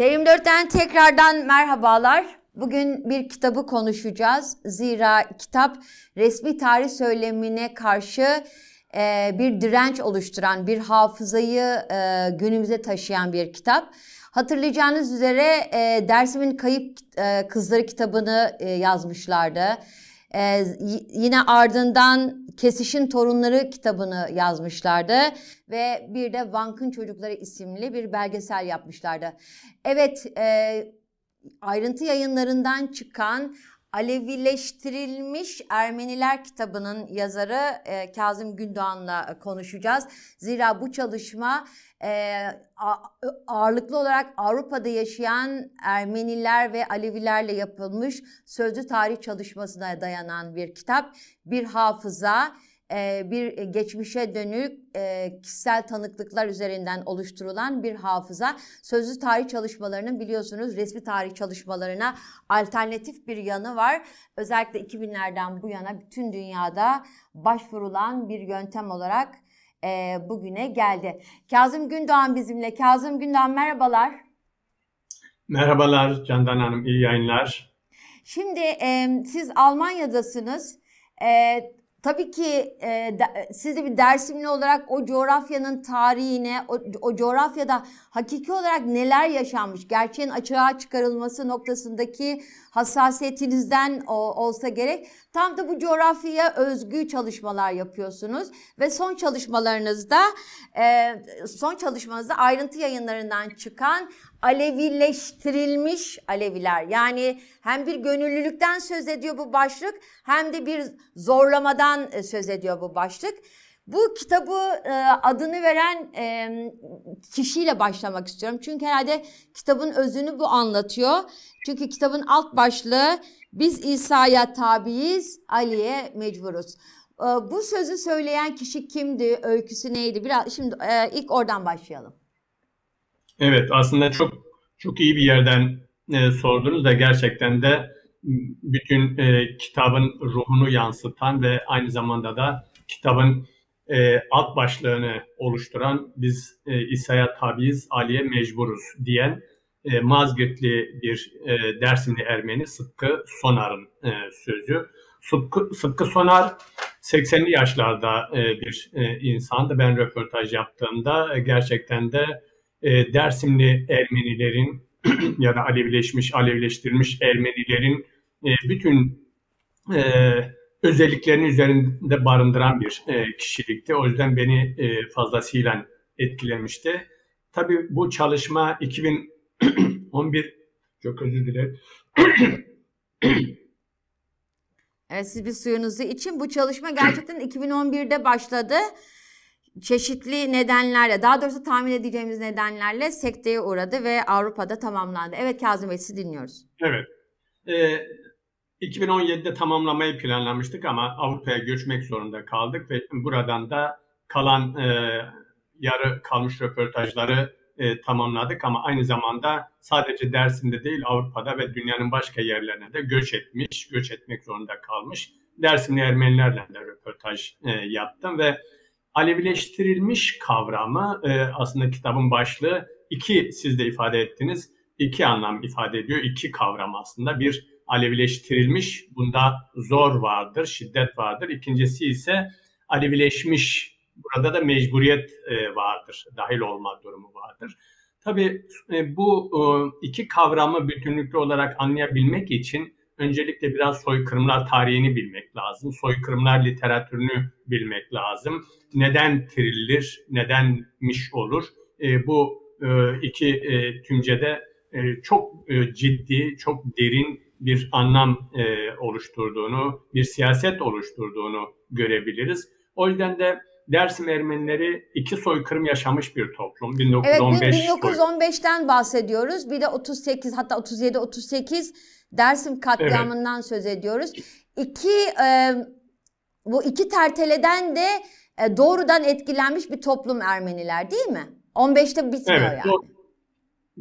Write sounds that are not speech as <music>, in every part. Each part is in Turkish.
T24'ten tekrardan merhabalar. Bugün bir kitabı konuşacağız. Zira kitap resmi tarih söylemine karşı e, bir direnç oluşturan, bir hafızayı e, günümüze taşıyan bir kitap. Hatırlayacağınız üzere e, Dersim'in Kayıp e, Kızları kitabını e, yazmışlardı. Ee, yine ardından Kesiş'in Torunları kitabını yazmışlardı ve bir de Vank'ın Çocukları isimli bir belgesel yapmışlardı. Evet, e, ayrıntı yayınlarından çıkan Alevileştirilmiş Ermeniler kitabının yazarı e, Kazım Gündoğan'la konuşacağız. Zira bu çalışma e, ağırlıklı olarak Avrupa'da yaşayan Ermeniler ve Alevilerle yapılmış sözlü tarih çalışmasına dayanan bir kitap. Bir hafıza, bir geçmişe dönük kişisel tanıklıklar üzerinden oluşturulan bir hafıza. Sözlü tarih çalışmalarının biliyorsunuz resmi tarih çalışmalarına alternatif bir yanı var. Özellikle 2000'lerden bu yana bütün dünyada başvurulan bir yöntem olarak e, bugüne geldi. Kazım Gündoğan bizimle. Kazım Gündoğan merhabalar. Merhabalar Candan Hanım, iyi yayınlar. Şimdi e, siz Almanya'dasınız. E, Tabii ki e, de, siz bir Dersimli olarak o coğrafyanın tarihine, o, o coğrafyada hakiki olarak neler yaşanmış, gerçeğin açığa çıkarılması noktasındaki hassasiyetinizden o, olsa gerek. Tam da bu coğrafyaya özgü çalışmalar yapıyorsunuz ve son çalışmalarınızda, e, son çalışmanızda ayrıntı yayınlarından çıkan Alevileştirilmiş Aleviler. Yani hem bir gönüllülükten söz ediyor bu başlık hem de bir zorlamadan e, söz ediyor bu başlık. Bu kitabı e, adını veren e, kişiyle başlamak istiyorum. Çünkü herhalde kitabın özünü bu anlatıyor. Çünkü kitabın alt başlığı biz İsa'ya tabiiz, Ali'ye mecburuz. Bu sözü söyleyen kişi kimdi, öyküsü neydi? Biraz şimdi ilk oradan başlayalım. Evet aslında çok çok iyi bir yerden e, sordunuz da gerçekten de bütün e, kitabın ruhunu yansıtan ve aynı zamanda da kitabın e, alt başlığını oluşturan biz e, İsa'ya tabiiz, Ali'ye mecburuz diyen e, Mazgirtli bir e, Dersimli Ermeni Sıtkı Sonar'ın e, sözü. Sıtkı, Sıtkı Sonar 80'li yaşlarda e, bir e, insandı. Ben röportaj yaptığımda gerçekten de e, Dersimli Ermenilerin <clears throat> ya da Alevileşmiş, Alevileştirilmiş Ermenilerin e, bütün e, özelliklerini üzerinde barındıran bir e, kişilikti. O yüzden beni e, fazlasıyla etkilemişti. Tabii bu çalışma 2011 <clears throat> çok özür dilerim. evet, siz bir suyunuzu için bu çalışma gerçekten 2011'de başladı çeşitli nedenlerle, daha doğrusu tahmin edeceğimiz nedenlerle sekteye uğradı ve Avrupa'da tamamlandı. Evet Kazım Bey sizi dinliyoruz. Evet. Ee, 2017'de tamamlamayı planlamıştık ama Avrupa'ya göçmek zorunda kaldık ve buradan da kalan e, yarı kalmış röportajları e, tamamladık ama aynı zamanda sadece Dersim'de değil Avrupa'da ve dünyanın başka yerlerine de göç etmiş, göç etmek zorunda kalmış. Dersimli Ermenilerle de röportaj e, yaptım ve Alevileştirilmiş kavramı e, aslında kitabın başlığı iki siz de ifade ettiniz. iki anlam ifade ediyor. iki kavram aslında. Bir Alevileştirilmiş bunda zor vardır, şiddet vardır. İkincisi ise Alevileşmiş burada da mecburiyet e, vardır, dahil olma durumu vardır. Tabii e, bu e, iki kavramı bütünlüklü olarak anlayabilmek için öncelikle biraz soykırımlar tarihini bilmek lazım. Soykırımlar literatürünü bilmek lazım. Neden trillir, nedenmiş olur? E, bu e, iki e, tümcede e, çok e, ciddi, çok derin bir anlam e, oluşturduğunu, bir siyaset oluşturduğunu görebiliriz. O yüzden de Dersim Ermenileri iki soykırım yaşamış bir toplum. 1915 evet 1915'ten bahsediyoruz. Bir de 38 hatta 37 38 Dersim katliamından evet. söz ediyoruz. İki e, bu iki terteleden de e, doğrudan etkilenmiş bir toplum Ermeniler değil mi? 15'te bitmiyor evet, yani.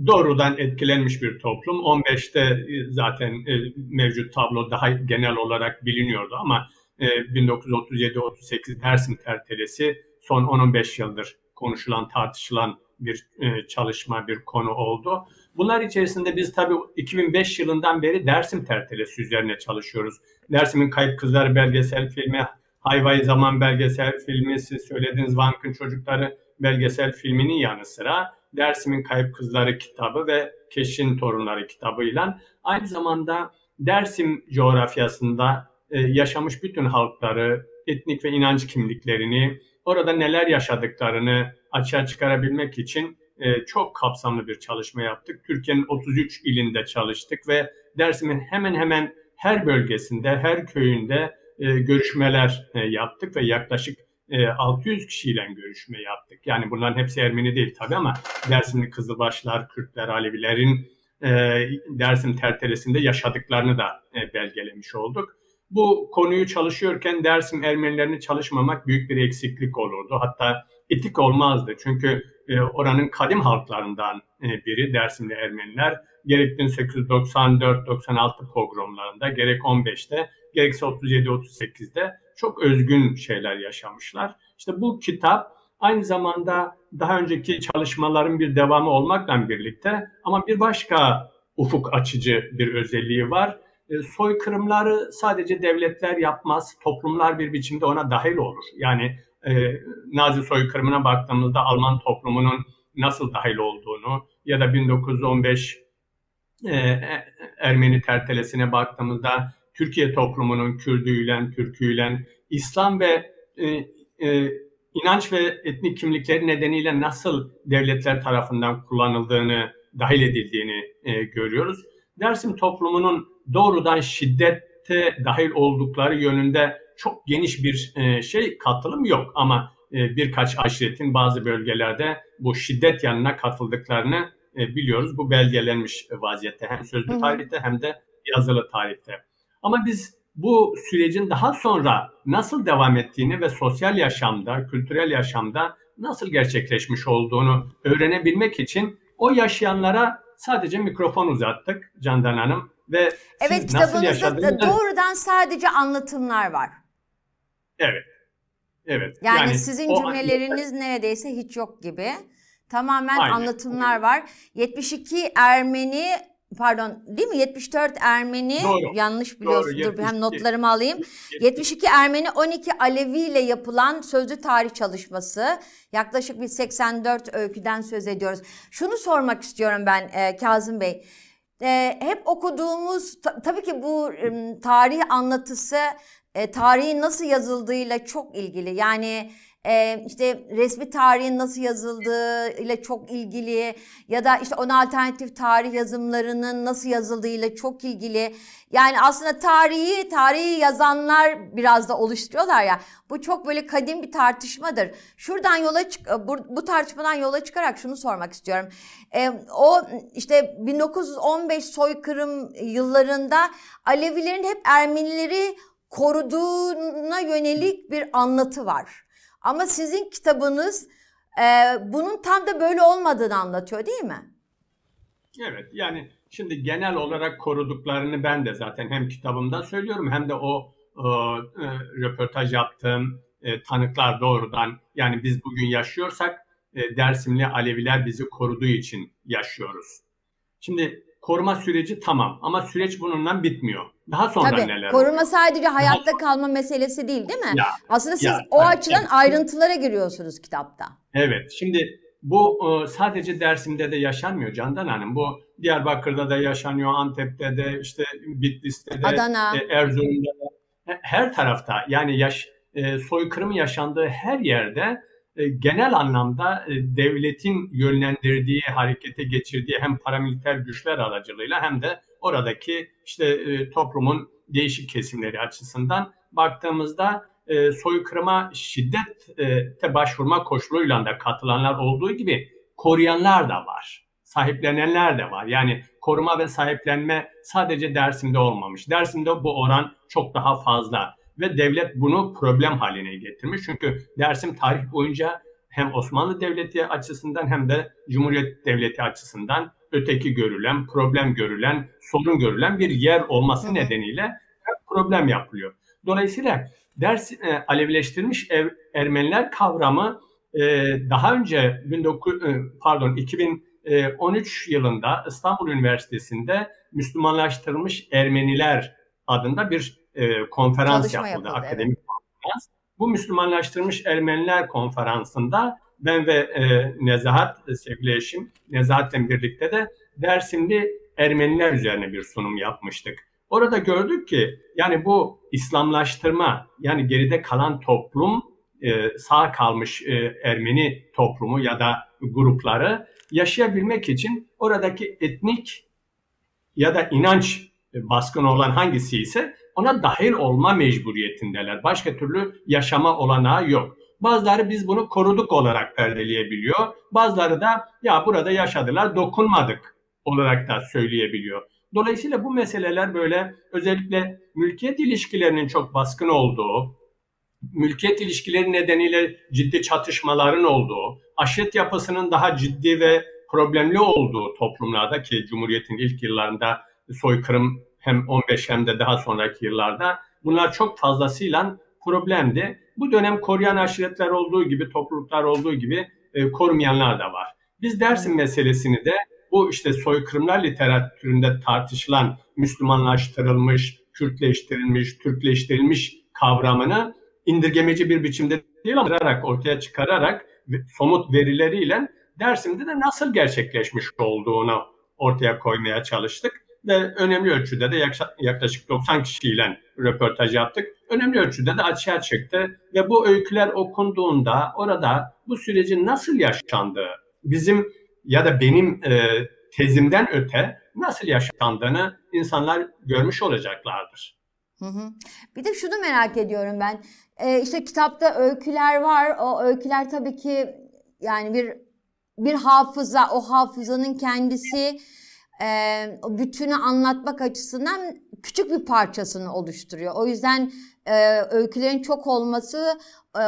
doğrudan etkilenmiş bir toplum. 15'te e, zaten e, mevcut tablo daha genel olarak biliniyordu ama 1937-38 Dersim tertelesi son 10-15 yıldır konuşulan, tartışılan bir e, çalışma, bir konu oldu. Bunlar içerisinde biz tabii 2005 yılından beri Dersim tertelesi üzerine çalışıyoruz. Dersim'in Kayıp Kızlar belgesel filmi, Hayvay Zaman belgesel filmi, siz söylediğiniz Vank'ın Çocukları belgesel filminin yanı sıra Dersim'in Kayıp Kızları kitabı ve Keşin Torunları kitabıyla aynı zamanda Dersim coğrafyasında e, yaşamış bütün halkları, etnik ve inanç kimliklerini, orada neler yaşadıklarını açığa çıkarabilmek için e, çok kapsamlı bir çalışma yaptık. Türkiye'nin 33 ilinde çalıştık ve Dersim'in hemen hemen her bölgesinde, her köyünde e, görüşmeler yaptık ve yaklaşık 600 kişiyle görüşme yaptık. Yani bunların hepsi Ermeni değil tabii ama Dersimli Kızılbaşlar, Kürtler, Alevilerin Dersim tertelesinde yaşadıklarını da belgelemiş olduk bu konuyu çalışıyorken Dersim Ermenilerini çalışmamak büyük bir eksiklik olurdu. Hatta etik olmazdı. Çünkü e, oranın kadim halklarından e, biri Dersimli Ermeniler. Gerek 1894-96 pogromlarında, gerek 15'te, gerekse 37-38'de çok özgün şeyler yaşamışlar. İşte bu kitap aynı zamanda daha önceki çalışmaların bir devamı olmakla birlikte ama bir başka ufuk açıcı bir özelliği var soykırımları sadece devletler yapmaz, toplumlar bir biçimde ona dahil olur. Yani e, Nazi soykırımına baktığımızda Alman toplumunun nasıl dahil olduğunu ya da 1915 e, e, Ermeni tertelesine baktığımızda Türkiye toplumunun Kürdüyle, Türküyle, İslam ve e, e, inanç ve etnik kimlikleri nedeniyle nasıl devletler tarafından kullanıldığını, dahil edildiğini e, görüyoruz. Dersim toplumunun doğrudan şiddette dahil oldukları yönünde çok geniş bir e, şey katılım yok ama e, birkaç aşiretin bazı bölgelerde bu şiddet yanına katıldıklarını e, biliyoruz. Bu belgelenmiş vaziyette hem sözlü tarihte hem de yazılı tarihte. Ama biz bu sürecin daha sonra nasıl devam ettiğini ve sosyal yaşamda, kültürel yaşamda nasıl gerçekleşmiş olduğunu öğrenebilmek için o yaşayanlara sadece mikrofon uzattık Candan Hanım ve Evet kitabınızda doğrudan sadece anlatımlar var. Evet. Evet. Yani, yani sizin cümleleriniz o... neredeyse hiç yok gibi. Tamamen Aynen. anlatımlar var. 72 Ermeni pardon değil mi 74 Ermeni Doğru. yanlış biliyorsun Doğru, dur hem notlarımı alayım 72. 72 Ermeni 12 Alevi ile yapılan sözlü tarih çalışması yaklaşık bir 84 öyküden söz ediyoruz. Şunu sormak istiyorum ben e, Kazım Bey e, hep okuduğumuz ta, tabii ki bu e, tarih anlatısı e, tarihin nasıl yazıldığıyla çok ilgili. Yani e, işte resmi tarihin nasıl yazıldığı ile çok ilgili ya da işte ona alternatif tarih yazımlarının nasıl yazıldığı ile çok ilgili. Yani aslında tarihi, tarihi yazanlar biraz da oluşturuyorlar ya. Bu çok böyle kadim bir tartışmadır. Şuradan yola çık, bu, bu tartışmadan yola çıkarak şunu sormak istiyorum. E, o işte 1915 soykırım yıllarında Alevilerin hep Ermenileri koruduğuna yönelik bir anlatı var. Ama sizin kitabınız e, bunun tam da böyle olmadığını anlatıyor değil mi? Evet yani şimdi genel olarak koruduklarını ben de zaten hem kitabımda söylüyorum hem de o e, e, röportaj yaptığım e, tanıklar doğrudan yani biz bugün yaşıyorsak e, Dersimli Aleviler bizi koruduğu için yaşıyoruz. Şimdi koruma süreci tamam ama süreç bununla bitmiyor. Daha sonra Tabii, neler Koruma oluyor? sadece hayatta kalma meselesi değil değil mi? Ya, Aslında siz ya, o açıdan evet. ayrıntılara giriyorsunuz kitapta. Evet. Şimdi bu e, sadece Dersim'de de yaşanmıyor Candan Hanım. Bu Diyarbakır'da da yaşanıyor, Antep'te de, işte Bitlis'te de, Adana. E, Erzurum'da da. Her tarafta yani yaş, e, soykırım yaşandığı her yerde genel anlamda devletin yönlendirdiği, harekete geçirdiği hem paramiliter güçler aracılığıyla hem de oradaki işte e, toplumun değişik kesimleri açısından baktığımızda e, soykırıma şiddete başvurma koşuluyla da katılanlar olduğu gibi koruyanlar da var. Sahiplenenler de var. Yani koruma ve sahiplenme sadece Dersim'de olmamış. Dersim'de bu oran çok daha fazla ve devlet bunu problem haline getirmiş. Çünkü Dersim tarih boyunca hem Osmanlı Devleti açısından hem de Cumhuriyet Devleti açısından öteki görülen, problem görülen, sorun görülen bir yer olması nedeniyle problem yapılıyor. Dolayısıyla ders e, Alevileştirilmiş ev, Ermeniler kavramı e, daha önce 19 e, pardon 2013 yılında İstanbul Üniversitesi'nde Müslümanlaştırılmış Ermeniler adında bir e, konferans Çalışma yapıldı, yapıldı, akademik konferans. Bu Müslümanlaştırılmış Ermeniler konferansında ben ve e, Nezahat, sevgili eşim, Nezahat'le birlikte de Dersimli Ermeniler üzerine bir sunum yapmıştık. Orada gördük ki yani bu İslamlaştırma yani geride kalan toplum e, sağ kalmış e, Ermeni toplumu ya da grupları yaşayabilmek için oradaki etnik ya da inanç baskın olan hangisi ise ona dahil olma mecburiyetindeler. Başka türlü yaşama olanağı yok. Bazıları biz bunu koruduk olarak perdeleyebiliyor. Bazıları da ya burada yaşadılar dokunmadık olarak da söyleyebiliyor. Dolayısıyla bu meseleler böyle özellikle mülkiyet ilişkilerinin çok baskın olduğu, mülkiyet ilişkileri nedeniyle ciddi çatışmaların olduğu, aşiret yapısının daha ciddi ve problemli olduğu toplumlarda ki Cumhuriyet'in ilk yıllarında soykırım hem 15 hem de daha sonraki yıllarda bunlar çok fazlasıyla problemdi. Bu dönem koruyan aşiretler olduğu gibi, topluluklar olduğu gibi e, korumayanlar da var. Biz Dersim meselesini de bu işte soykırımlar literatüründe tartışılan Müslümanlaştırılmış, Kürtleştirilmiş, Türkleştirilmiş kavramını indirgemeci bir biçimde değil ama ortaya çıkararak somut verileriyle Dersim'de de nasıl gerçekleşmiş olduğunu ortaya koymaya çalıştık ve önemli ölçüde de yaklaşık 90 kişiyle röportaj yaptık. Önemli ölçüde de açığa çıktı ve bu öyküler okunduğunda orada bu sürecin nasıl yaşandığı, bizim ya da benim e, tezimden öte nasıl yaşandığını insanlar görmüş olacaklardır. Hı hı. Bir de şunu merak ediyorum ben. Ee, işte kitapta öyküler var. O öyküler tabii ki yani bir bir hafıza. O hafızanın kendisi e, bütünü anlatmak açısından küçük bir parçasını oluşturuyor. O yüzden e, öykülerin çok olması e,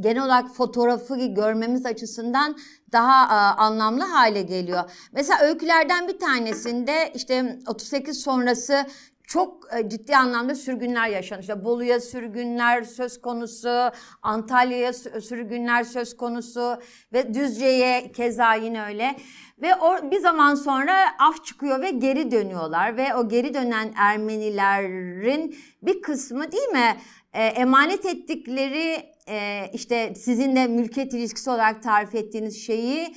genel olarak fotoğrafı görmemiz açısından daha e, anlamlı hale geliyor. Mesela öykülerden bir tanesinde işte 38 sonrası çok e, ciddi anlamda sürgünler yaşanıyor. İşte Bolu'ya sürgünler söz konusu, Antalya'ya sürgünler söz konusu ve Düzce'ye keza yine öyle. Ve o, bir zaman sonra af çıkıyor ve geri dönüyorlar ve o geri dönen Ermenilerin bir kısmı değil mi e, emanet ettikleri e, işte sizin de mülkiyet ilişkisi olarak tarif ettiğiniz şeyi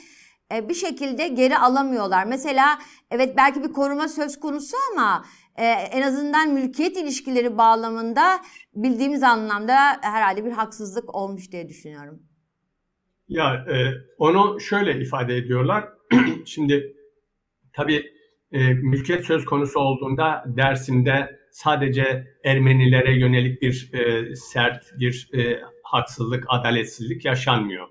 e, bir şekilde geri alamıyorlar. Mesela evet belki bir koruma söz konusu ama e, en azından mülkiyet ilişkileri bağlamında bildiğimiz anlamda herhalde bir haksızlık olmuş diye düşünüyorum. Ya e, onu şöyle ifade ediyorlar. <clears throat> Şimdi tabii e, mülkiyet söz konusu olduğunda Dersim'de sadece Ermenilere yönelik bir e, sert bir e, haksızlık, adaletsizlik yaşanmıyor.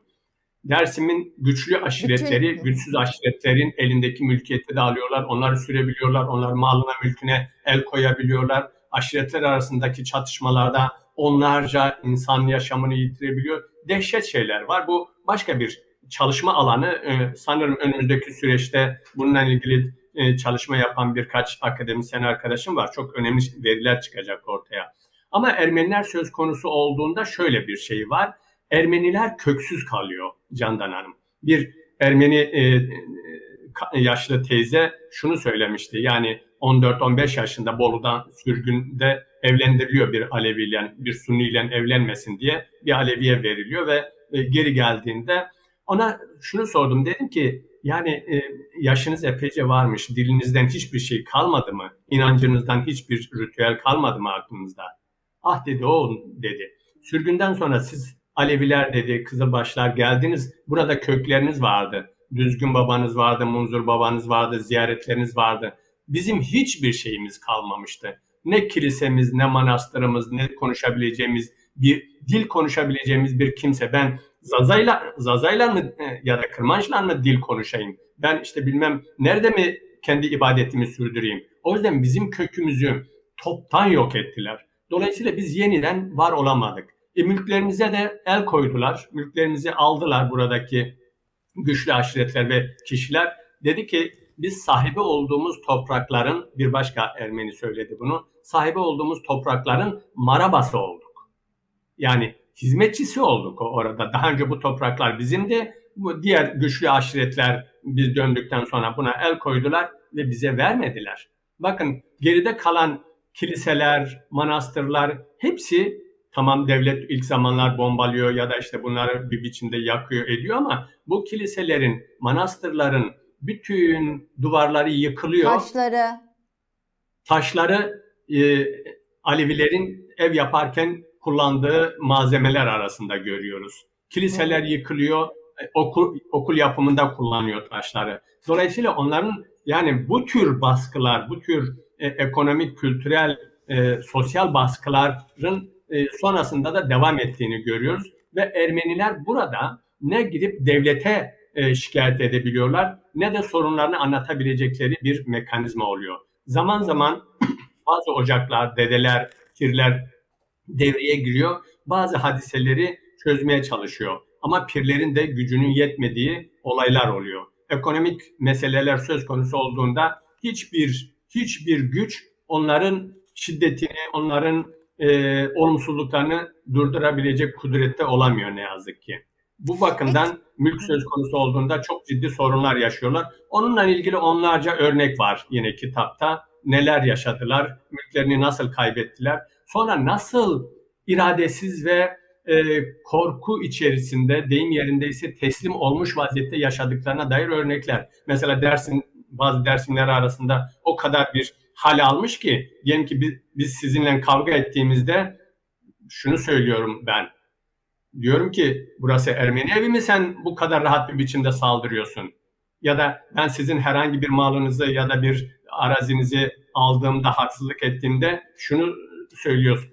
Dersim'in güçlü aşiretleri, Bütün... güçsüz aşiretlerin elindeki mülkiyeti de alıyorlar. Onları sürebiliyorlar. Onlar malına, mülküne el koyabiliyorlar. Aşiretler arasındaki çatışmalarda onlarca insan yaşamını yitirebiliyor. Dehşet şeyler var. Bu başka bir çalışma alanı. Ee, sanırım önümüzdeki süreçte bununla ilgili e, çalışma yapan birkaç akademisyen arkadaşım var. Çok önemli veriler çıkacak ortaya. Ama Ermeniler söz konusu olduğunda şöyle bir şey var. Ermeniler köksüz kalıyor Candan Hanım. Bir Ermeni e, e, yaşlı teyze şunu söylemişti. Yani 14-15 yaşında Bolu'dan sürgünde evlendiriliyor bir Aleviyle, bir Sunniyle evlenmesin diye bir Aleviye veriliyor ve e, geri geldiğinde ona şunu sordum. Dedim ki yani e, yaşınız epeyce varmış. Dilinizden hiçbir şey kalmadı mı? İnancınızdan hiçbir ritüel kalmadı mı aklınızda? Ah dedi o dedi. Sürgünden sonra siz Aleviler dedi, Kızılbaşlar geldiniz. Burada kökleriniz vardı. Düzgün babanız vardı, munzur babanız vardı, ziyaretleriniz vardı. Bizim hiçbir şeyimiz kalmamıştı. Ne kilisemiz, ne manastırımız, ne konuşabileceğimiz bir dil konuşabileceğimiz bir kimse. Ben Zazayla, Zazayla mı e, ya da Kırmançla mı dil konuşayım? Ben işte bilmem nerede mi kendi ibadetimi sürdüreyim? O yüzden bizim kökümüzü toptan yok ettiler. Dolayısıyla biz yeniden var olamadık. E, mülklerimize de el koydular. Mülklerimizi aldılar buradaki güçlü aşiretler ve kişiler. Dedi ki biz sahibi olduğumuz toprakların, bir başka Ermeni söyledi bunu, sahibi olduğumuz toprakların marabası olduk. Yani hizmetçisi olduk orada. Daha önce bu topraklar bizimdi. Bu diğer güçlü aşiretler biz döndükten sonra buna el koydular ve bize vermediler. Bakın geride kalan kiliseler, manastırlar hepsi tamam devlet ilk zamanlar bombalıyor ya da işte bunları bir biçimde yakıyor ediyor ama bu kiliselerin, manastırların bütün duvarları yıkılıyor. Taşları. Taşları e, Alevilerin ev yaparken kullandığı malzemeler arasında görüyoruz. Kiliseler yıkılıyor, e, okul, okul yapımında kullanıyor taşları. Dolayısıyla onların yani bu tür baskılar, bu tür e, ekonomik, kültürel, e, sosyal baskıların e, sonrasında da devam ettiğini görüyoruz. Ve Ermeniler burada ne gidip devlete e, şikayet edebiliyorlar ne de sorunlarını anlatabilecekleri bir mekanizma oluyor. Zaman zaman <clears throat> bazı ocaklar, dedeler, pirler devreye giriyor. Bazı hadiseleri çözmeye çalışıyor. Ama pirlerin de gücünün yetmediği olaylar oluyor. Ekonomik meseleler söz konusu olduğunda hiçbir hiçbir güç onların şiddetini, onların e, olumsuzluklarını durdurabilecek kudrette olamıyor ne yazık ki. Bu bakımdan mülk söz konusu olduğunda çok ciddi sorunlar yaşıyorlar. Onunla ilgili onlarca örnek var yine kitapta. Neler yaşadılar, mülklerini nasıl kaybettiler, sonra nasıl iradesiz ve e, korku içerisinde deyim yerindeyse teslim olmuş vaziyette yaşadıklarına dair örnekler. Mesela dersin bazı dersimler arasında o kadar bir hal almış ki diyelim ki biz, biz sizinle kavga ettiğimizde şunu söylüyorum ben. Diyorum ki burası Ermeni evi mi sen bu kadar rahat bir biçimde saldırıyorsun? Ya da ben sizin herhangi bir malınızı ya da bir arazinizi aldığımda haksızlık ettiğimde şunu söylüyor,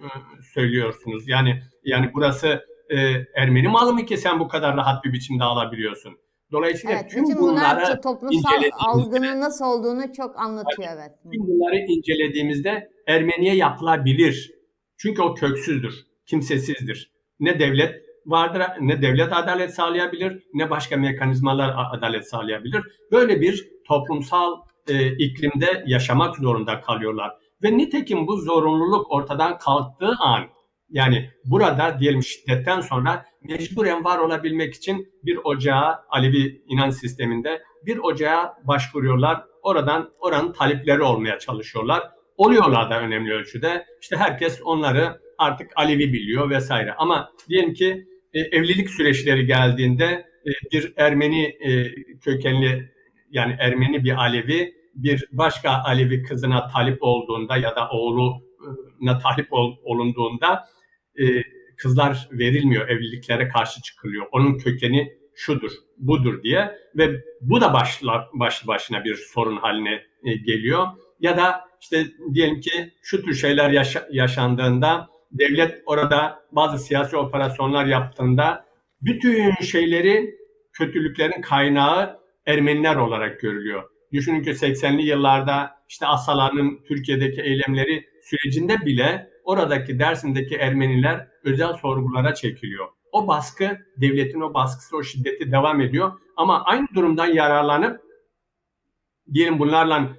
söylüyorsunuz. Yani yani burası e, Ermeni malı mı ki sen bu kadar rahat bir biçimde alabiliyorsun? Dolayısıyla Evet, tüm bunları bunlar toplumsal algının nasıl olduğunu çok anlatıyor evet. Tüm bunları incelediğimizde Ermeniye yapılabilir. Çünkü o köksüzdür, kimsesizdir. Ne devlet vardır, ne devlet adalet sağlayabilir, ne başka mekanizmalar adalet sağlayabilir. Böyle bir toplumsal e, iklimde yaşamak zorunda kalıyorlar. Ve nitekim bu zorunluluk ortadan kalktığı an, yani burada diyelim şiddetten sonra mecburen var olabilmek için bir ocağa, Alevi inanç sisteminde bir ocağa başvuruyorlar. Oradan oranın talipleri olmaya çalışıyorlar. Oluyorlar da önemli ölçüde. İşte herkes onları artık Alevi biliyor vesaire. Ama diyelim ki e, evlilik süreçleri geldiğinde e, bir Ermeni e, kökenli yani Ermeni bir Alevi bir başka Alevi kızına talip olduğunda ya da oğluna talip ol- olunduğunda e, kızlar verilmiyor, evliliklere karşı çıkılıyor. Onun kökeni şudur, budur diye ve bu da başla, başlı başına bir sorun haline e, geliyor. Ya da işte diyelim ki şu tür şeyler yaşa- yaşandığında devlet orada bazı siyasi operasyonlar yaptığında bütün şeyleri kötülüklerin kaynağı Ermeniler olarak görülüyor. Düşünün ki 80'li yıllarda işte Asala'nın Türkiye'deki eylemleri sürecinde bile oradaki Dersim'deki Ermeniler özel sorgulara çekiliyor. O baskı, devletin o baskısı, o şiddeti devam ediyor. Ama aynı durumdan yararlanıp diyelim bunlarla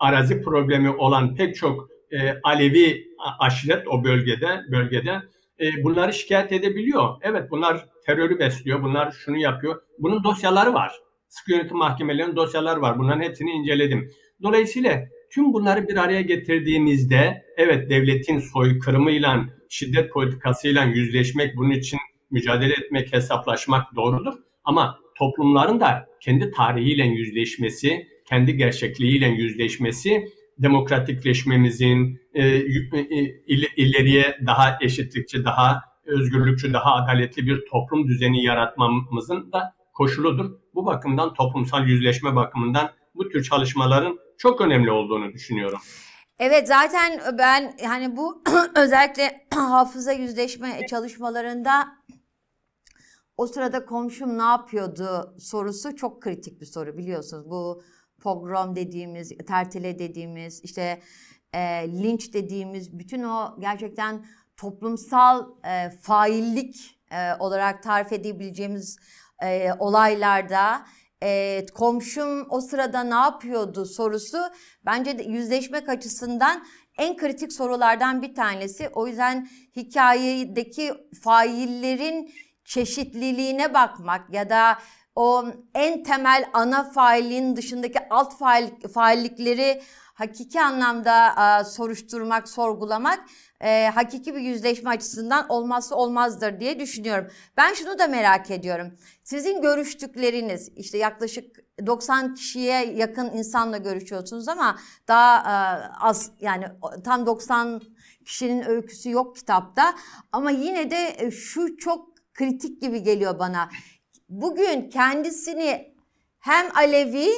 arazi problemi olan pek çok e, Alevi aşiret o bölgede bölgede e, bunları şikayet edebiliyor. Evet bunlar terörü besliyor, bunlar şunu yapıyor. Bunun dosyaları var. Sıkı yönetim mahkemelerinin dosyaları var. Bunların hepsini inceledim. Dolayısıyla tüm bunları bir araya getirdiğimizde evet devletin soykırımıyla, şiddet politikasıyla yüzleşmek, bunun için mücadele etmek, hesaplaşmak doğrudur. Ama toplumların da kendi tarihiyle yüzleşmesi, kendi gerçekliğiyle yüzleşmesi, demokratikleşmemizin, e, e, il- ileriye daha eşitlikçi, daha özgürlükçü, daha adaletli bir toplum düzeni yaratmamızın da koşuludur. Bu bakımdan toplumsal yüzleşme bakımından bu tür çalışmaların çok önemli olduğunu düşünüyorum. Evet zaten ben hani bu <clears throat> özellikle <clears throat> hafıza yüzleşme çalışmalarında o sırada komşum ne yapıyordu sorusu çok kritik bir soru biliyorsunuz. Bu pogrom dediğimiz, tertile dediğimiz, işte e, linç dediğimiz bütün o gerçekten toplumsal e, faillik e, olarak tarif edebileceğimiz e, olaylarda e, komşum o sırada ne yapıyordu sorusu bence de yüzleşmek açısından en kritik sorulardan bir tanesi. O yüzden hikayedeki faillerin çeşitliliğine bakmak ya da o en temel ana failin dışındaki alt fail, faillikleri hakiki anlamda e, soruşturmak, sorgulamak e, hakiki bir yüzleşme açısından olmazsa olmazdır diye düşünüyorum. Ben şunu da merak ediyorum. Sizin görüştükleriniz işte yaklaşık 90 kişiye yakın insanla görüşüyorsunuz ama daha e, az yani tam 90 kişinin öyküsü yok kitapta ama yine de e, şu çok kritik gibi geliyor bana. Bugün kendisini hem Alevi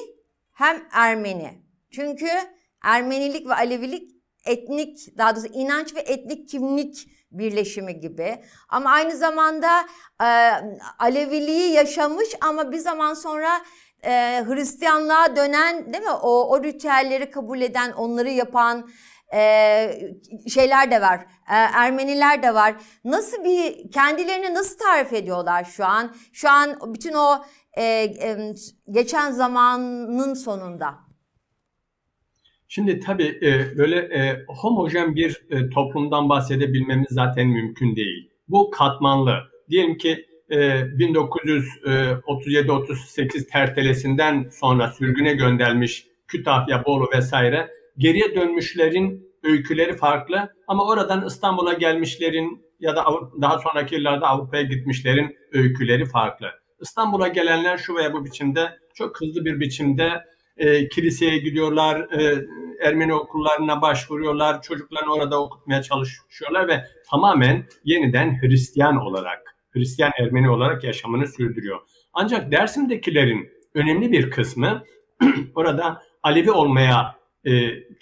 hem Ermeni. Çünkü Ermenilik ve Alevilik etnik daha doğrusu inanç ve etnik kimlik birleşimi gibi. Ama aynı zamanda e, Aleviliği yaşamış ama bir zaman sonra e, Hristiyanlığa dönen değil mi? O, o ritüelleri kabul eden, onları yapan e, şeyler de var. E, Ermeniler de var. Nasıl bir kendilerini nasıl tarif ediyorlar şu an? Şu an bütün o e, e, geçen zamanın sonunda. Şimdi tabii e, böyle e, homojen bir e, toplumdan bahsedebilmemiz zaten mümkün değil. Bu katmanlı. Diyelim ki e, 1937-38 tertelesinden sonra sürgüne göndermiş Kütahya, Bolu vesaire geriye dönmüşlerin öyküleri farklı ama oradan İstanbul'a gelmişlerin ya da daha sonraki yıllarda Avrupa'ya gitmişlerin öyküleri farklı. İstanbul'a gelenler şu veya bu biçimde çok hızlı bir biçimde e, kiliseye gidiyorlar, e, Ermeni okullarına başvuruyorlar, çocuklarını orada okutmaya çalışıyorlar ve tamamen yeniden Hristiyan olarak, Hristiyan Ermeni olarak yaşamını sürdürüyor. Ancak Dersim'dekilerin önemli bir kısmı <clears throat> orada Alevi olmaya, e,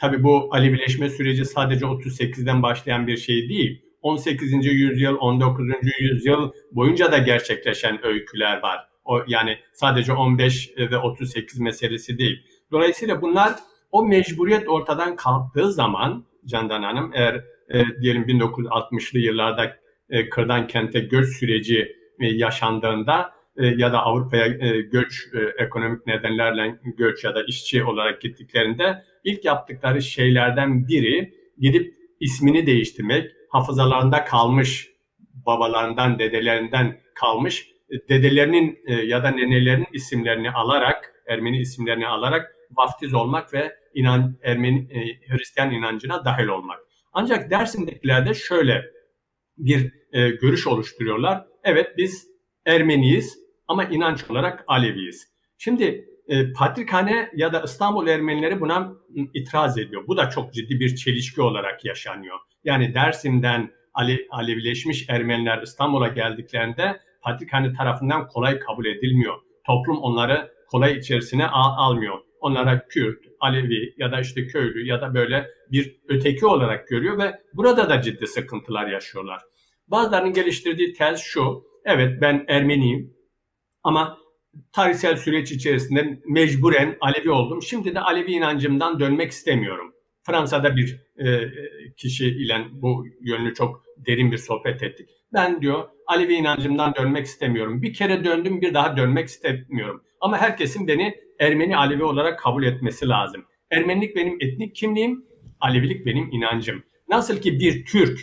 tabii bu Alevileşme süreci sadece 38'den başlayan bir şey değil. 18. yüzyıl, 19. yüzyıl boyunca da gerçekleşen öyküler var. O yani sadece 15 ve 38 meselesi değil. Dolayısıyla bunlar o mecburiyet ortadan kalktığı zaman Candan Hanım eğer e, diyelim 1960'lı yıllarda e, kırdan kente göç süreci e, yaşandığında e, ya da Avrupa'ya e, göç e, ekonomik nedenlerle göç ya da işçi olarak gittiklerinde ilk yaptıkları şeylerden biri gidip ismini değiştirmek, hafızalarında kalmış babalarından, dedelerinden kalmış dedelerinin e, ya da nenelerinin isimlerini alarak, Ermeni isimlerini alarak vaftiz olmak ve inan Ermeni e, Hristiyan inancına dahil olmak. Ancak Dersim'dekilerde şöyle bir e, görüş oluşturuyorlar. Evet biz Ermeniyiz ama inanç olarak Aleviyiz. Şimdi e, Patrikhane ya da İstanbul Ermenileri buna itiraz ediyor. Bu da çok ciddi bir çelişki olarak yaşanıyor. Yani Dersim'den Ale, Alevileşmiş Ermeniler İstanbul'a geldiklerinde Patrikhane tarafından kolay kabul edilmiyor. Toplum onları kolay içerisine al, almıyor. Onlara Kürt, Alevi ya da işte köylü ya da böyle bir öteki olarak görüyor ve burada da ciddi sıkıntılar yaşıyorlar. Bazılarının geliştirdiği tez şu, evet ben Ermeniyim ama tarihsel süreç içerisinde mecburen Alevi oldum. Şimdi de Alevi inancımdan dönmek istemiyorum. Fransa'da bir e, kişi ile bu yönlü çok derin bir sohbet ettik. Ben diyor Alevi inancımdan dönmek istemiyorum. Bir kere döndüm bir daha dönmek istemiyorum. Ama herkesin beni Ermeni Alevi olarak kabul etmesi lazım. Ermenilik benim etnik kimliğim, Alevilik benim inancım. Nasıl ki bir Türk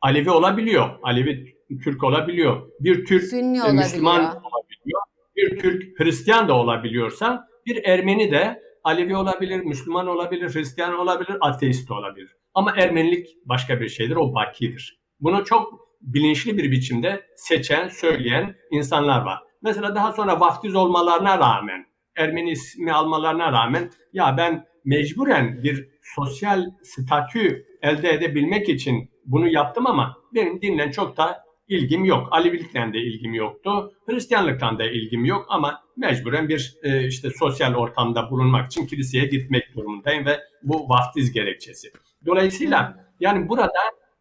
Alevi olabiliyor, Alevi Türk olabiliyor. Bir Türk Sünni e, Müslüman olabiliyor. Bir Türk Hristiyan da olabiliyorsa bir Ermeni de Alevi olabilir, Müslüman olabilir, Hristiyan olabilir, ateist olabilir. Ama Ermenilik başka bir şeydir, o bakidir. Bunu çok bilinçli bir biçimde seçen, söyleyen insanlar var. Mesela daha sonra vaftiz olmalarına rağmen, Ermeni ismi almalarına rağmen ya ben mecburen bir sosyal statü elde edebilmek için bunu yaptım ama benim dinle çok da ilgim yok. Alevilikten de ilgim yoktu. Hristiyanlıktan da ilgim yok ama mecburen bir e, işte sosyal ortamda bulunmak için kiliseye gitmek durumundayım ve bu vaftiz gerekçesi. Dolayısıyla yani burada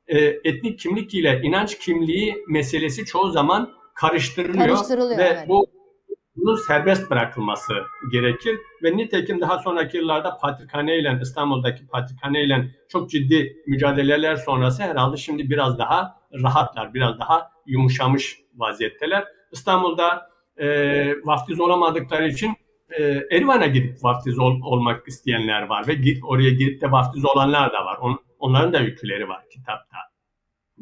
e, etnik kimlik ile inanç kimliği meselesi çoğu zaman karıştırılıyor, karıştırılıyor ve evet. bu bunun serbest bırakılması gerekir ve nitekim daha sonraki yıllarda Patrikhane ile İstanbul'daki Patrikhane ile çok ciddi mücadeleler sonrası herhalde şimdi biraz daha rahatlar, biraz daha yumuşamış vaziyetteler. İstanbul'da e, vaftiz olamadıkları için e, Erivan'a gidip vaftiz ol, olmak isteyenler var ve git, oraya gidip de vaftiz olanlar da var. On, onların da öyküleri var kitapta.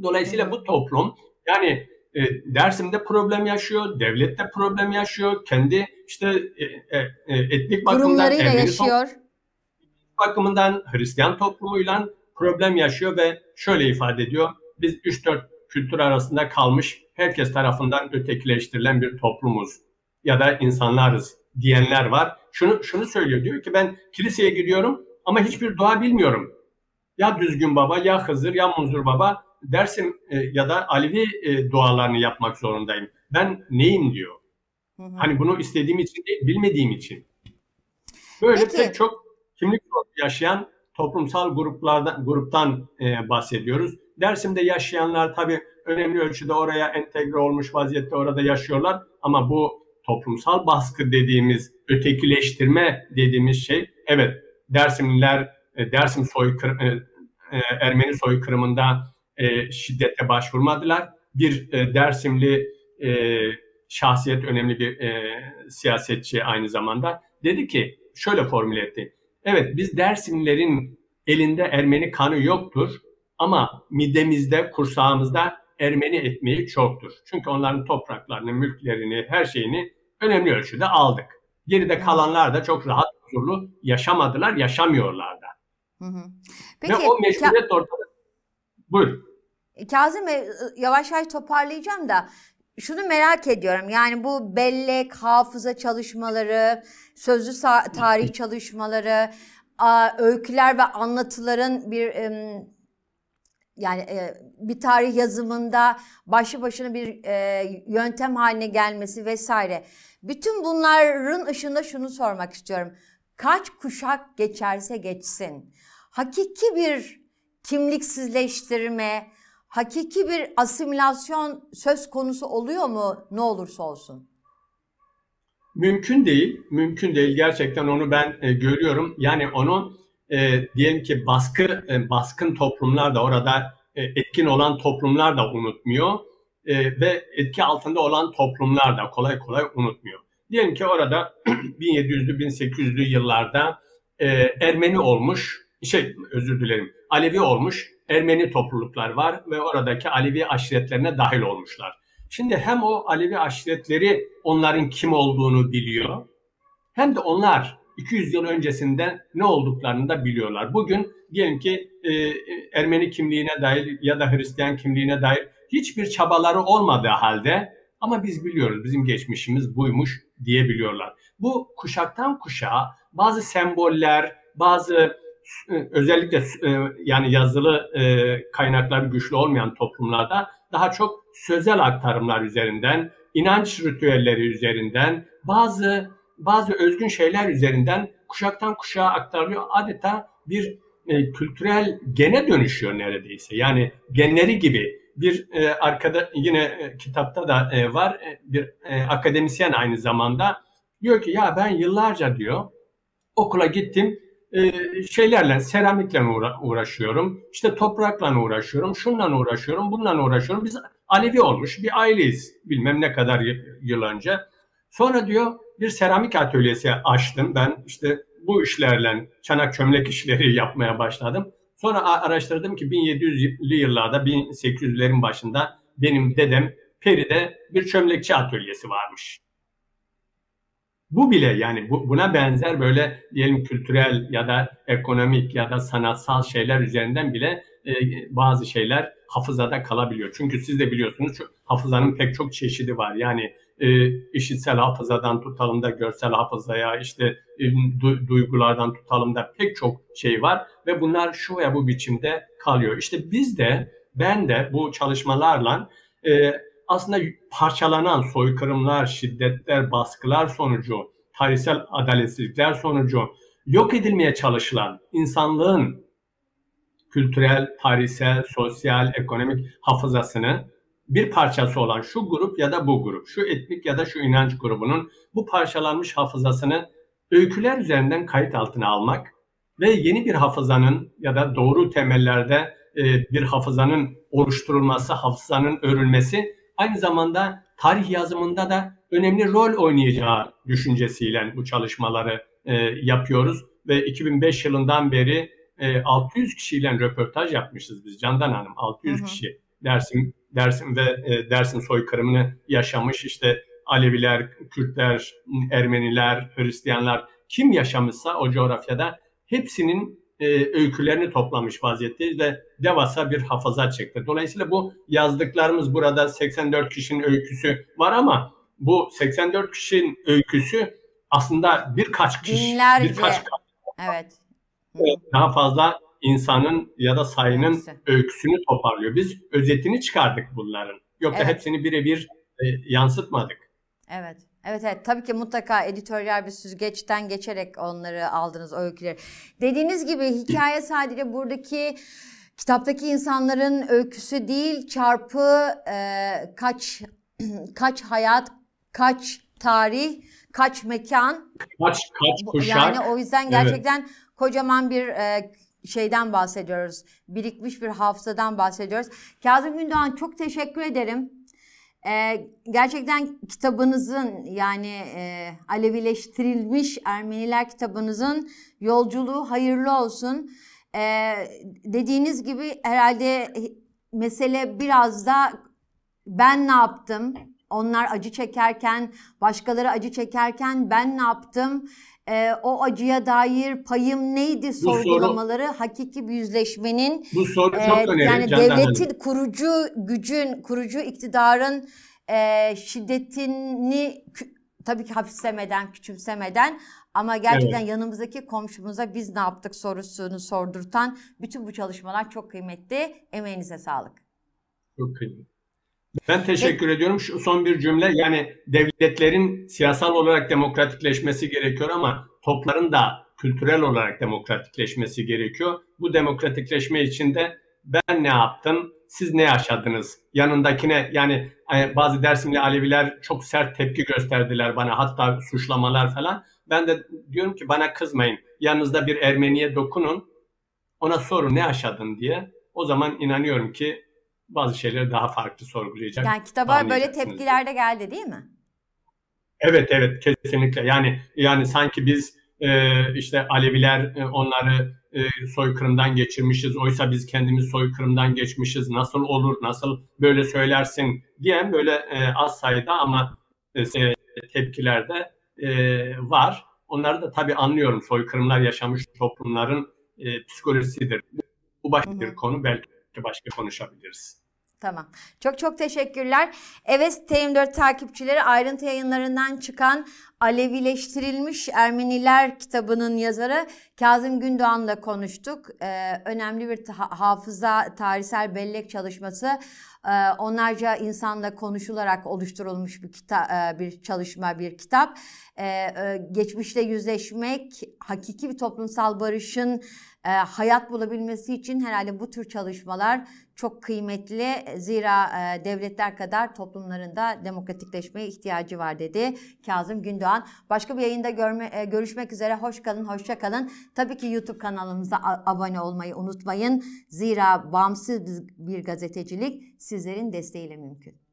Dolayısıyla bu toplum yani e, Dersim'de problem yaşıyor, devlette problem yaşıyor, kendi işte e, e, e etnik bakımdan yaşıyor. bakımından Hristiyan toplumuyla problem yaşıyor ve şöyle ifade ediyor. Biz 3-4 kültür arasında kalmış, herkes tarafından ötekileştirilen bir toplumuz ya da insanlarız diyenler var. Şunu şunu söylüyor diyor ki ben kiliseye gidiyorum ama hiçbir dua bilmiyorum. Ya düzgün baba ya Hızır ya Munzur baba dersim e, ya da Alevi e, dualarını yapmak zorundayım. Ben neyim diyor. Hı hı. Hani bunu istediğim için değil, bilmediğim için. Böyle Peki. pek çok kimlik yaşayan toplumsal gruplardan gruptan e, bahsediyoruz. Dersim'de yaşayanlar tabii önemli ölçüde oraya entegre olmuş vaziyette orada yaşıyorlar ama bu toplumsal baskı dediğimiz ötekileştirme dediğimiz şey evet Dersimliler e, Dersim soykırım e, e, Ermeni soykırımında e, şiddete başvurmadılar. Bir e, Dersimli e, şahsiyet önemli bir e, siyasetçi aynı zamanda dedi ki şöyle formüle etti. Evet biz Dersimlilerin elinde Ermeni kanı yoktur ama midemizde, kursağımızda Ermeni ekmeği çoktur. Çünkü onların topraklarını, mülklerini, her şeyini önemli ölçüde aldık. Geride kalanlar da çok rahat, huzurlu yaşamadılar, yaşamıyorlar da. Hı hı. Peki, Ve o meşruiyet ortada. Buyur. Kazım Bey yavaş yavaş toparlayacağım da şunu merak ediyorum. Yani bu bellek, hafıza çalışmaları, sözlü tarih <laughs> çalışmaları, öyküler ve anlatıların bir yani e, bir tarih yazımında başlı başına bir e, yöntem haline gelmesi vesaire. Bütün bunların ışığında şunu sormak istiyorum. Kaç kuşak geçerse geçsin, hakiki bir kimliksizleştirme, hakiki bir asimilasyon söz konusu oluyor mu ne olursa olsun? Mümkün değil, mümkün değil. Gerçekten onu ben e, görüyorum. Yani onu e, diyelim ki baskı e, baskın toplumlar da orada e, etkin olan toplumlar da unutmuyor e, ve etki altında olan toplumlar da kolay kolay unutmuyor. Diyelim ki orada <clears throat> 1700'lü 1800'lü yıllarda e, Ermeni olmuş, şey özür dilerim, Alevi olmuş Ermeni topluluklar var ve oradaki Alevi aşiretlerine dahil olmuşlar. Şimdi hem o Alevi aşiretleri onların kim olduğunu biliyor hem de onlar 200 yıl öncesinden ne olduklarını da biliyorlar. Bugün diyelim ki e, Ermeni kimliğine dair ya da Hristiyan kimliğine dair hiçbir çabaları olmadığı halde ama biz biliyoruz bizim geçmişimiz buymuş diyebiliyorlar. Bu kuşaktan kuşağa bazı semboller, bazı özellikle e, yani yazılı e, kaynakları güçlü olmayan toplumlarda daha çok sözel aktarımlar üzerinden, inanç ritüelleri üzerinden, bazı bazı özgün şeyler üzerinden kuşaktan kuşağa aktarılıyor. Adeta bir e, kültürel gene dönüşüyor neredeyse. Yani genleri gibi bir e, arkada yine e, kitapta da e, var e, bir e, akademisyen aynı zamanda diyor ki ya ben yıllarca diyor okula gittim şeylerle seramikle uğra- uğraşıyorum işte toprakla uğraşıyorum şunla uğraşıyorum bununla uğraşıyorum biz Alevi olmuş bir aileyiz bilmem ne kadar yıl önce sonra diyor bir seramik atölyesi açtım ben işte bu işlerle çanak çömlek işleri <laughs> yapmaya başladım. Sonra araştırdım ki 1700'lü yıllarda 1800'lerin başında benim dedem Peri'de bir çömlekçi atölyesi varmış. Bu bile yani bu, buna benzer böyle diyelim kültürel ya da ekonomik ya da sanatsal şeyler üzerinden bile e, bazı şeyler hafızada kalabiliyor. Çünkü siz de biliyorsunuz hafızanın pek çok çeşidi var. Yani e, işitsel hafızadan tutalım da görsel hafızaya işte e, du, duygulardan tutalım da pek çok şey var ve bunlar şu veya bu biçimde kalıyor. İşte biz de ben de bu çalışmalarla e, aslında parçalanan soykırımlar, şiddetler, baskılar sonucu, tarihsel adaletsizlikler sonucu yok edilmeye çalışılan insanlığın kültürel, tarihsel, sosyal, ekonomik hafızasını bir parçası olan şu grup ya da bu grup, şu etnik ya da şu inanç grubunun bu parçalanmış hafızasını öyküler üzerinden kayıt altına almak ve yeni bir hafızanın ya da doğru temellerde e, bir hafızanın oluşturulması, hafızanın örülmesi aynı zamanda tarih yazımında da önemli rol oynayacağı düşüncesiyle bu çalışmaları e, yapıyoruz. Ve 2005 yılından beri e, 600 kişiyle röportaj yapmışız biz Candan Hanım. 600 Hı hı. kişi Dersim Dersim ve e, Dersim soykırımını yaşamış. İşte Aleviler, Kürtler, Ermeniler, Hristiyanlar kim yaşamışsa o coğrafyada hepsinin e, öykülerini toplamış vaziyetteyiz ve devasa bir hafıza çıktı. Dolayısıyla bu yazdıklarımız burada 84 kişinin öyküsü var ama bu 84 kişinin öyküsü aslında birkaç kişi, Binlerce. birkaç Evet. daha fazla insanın ya da sayının Hepsi. öyküsünü toparlıyor. Biz özetini çıkardık bunların. Yoksa Evet. hepsini birebir e, yansıtmadık. Evet. Evet evet tabii ki mutlaka editoryal bir süzgeçten geçerek onları aldınız o öyküleri. Dediğiniz gibi hikaye <clears throat> sadece buradaki kitaptaki insanların öyküsü değil çarpı e, kaç <clears throat> kaç hayat, kaç tarih, kaç mekan. Kaç kaç kuşak. Yani o yüzden Evet. gerçekten kocaman bir e, şeyden bahsediyoruz. Birikmiş bir hafızadan bahsediyoruz. Kazım Gündoğan çok teşekkür ederim. Ee, gerçekten kitabınızın yani e, Alevileştirilmiş Ermeniler kitabınızın yolculuğu hayırlı olsun. Ee, dediğiniz gibi herhalde mesele biraz da ben ne yaptım? Onlar acı çekerken, başkaları acı çekerken ben ne yaptım? Ee, o acıya dair payım neydi soru- sorgulamaları hakiki bir yüzleşmenin Bu soru ee, çok önemli. yani Candan Hanım. devletin kurucu gücün, kurucu iktidarın e, şiddetini tabii ki hafiflemeden, küçümsemeden ama gerçekten yanımızdaki komşumuza biz ne yaptık sorusunu sordurtan bütün bu çalışmalar çok kıymetli. Emeğinize sağlık. Çok kıymetli. Ben teşekkür ediyorum. Şu son bir cümle yani devletlerin siyasal olarak demokratikleşmesi gerekiyor ama topların da kültürel olarak demokratikleşmesi gerekiyor. Bu demokratikleşme için de ben ne yaptım, siz ne yaşadınız? Yanındakine yani e, bazı Dersimli Aleviler çok sert tepki gösterdiler bana hatta suçlamalar falan. Ben de diyorum ki bana kızmayın. Yanınızda bir Ermeniye dokunun. Ona sorun ne yaşadın diye. O zaman inanıyorum ki bazı şeyleri daha farklı sorgulayacak. Yani kitaba böyle tepkiler de geldi değil mi? Evet evet kesinlikle. Yani yani sanki biz e, işte Aleviler e, onları e, soykırımdan geçirmişiz. Oysa biz kendimiz soykırımdan geçmişiz. Nasıl olur? Nasıl böyle söylersin diyen böyle e, az sayıda ama e, tepkiler de e, var. Onları da tabii anlıyorum. Soykırımlar yaşamış toplumların e, psikolojisidir. Bu başka bir konu. Belki başka konuşabiliriz. Tamam. Çok çok teşekkürler. Evet TM4 takipçileri ayrıntı yayınlarından çıkan Alevileştirilmiş Ermeniler kitabının yazarı Kazım Gündoğan'la konuştuk. Ee, önemli bir ta- hafıza, tarihsel bellek çalışması. Ee, onlarca insanla konuşularak oluşturulmuş bir kita- e, bir çalışma, bir kitap. Ee, e, geçmişle yüzleşmek, hakiki bir toplumsal barışın e, hayat bulabilmesi için herhalde bu tür çalışmalar çok kıymetli. Zira e, devletler kadar toplumların da demokratikleşmeye ihtiyacı var dedi Kazım Gündoğan. Başka bir yayında görme, e, görüşmek üzere. Hoş kalın, hoşça kalın. Tabii ki YouTube kanalımıza abone olmayı unutmayın. Zira bağımsız bir gazetecilik sizlerin desteğiyle mümkün.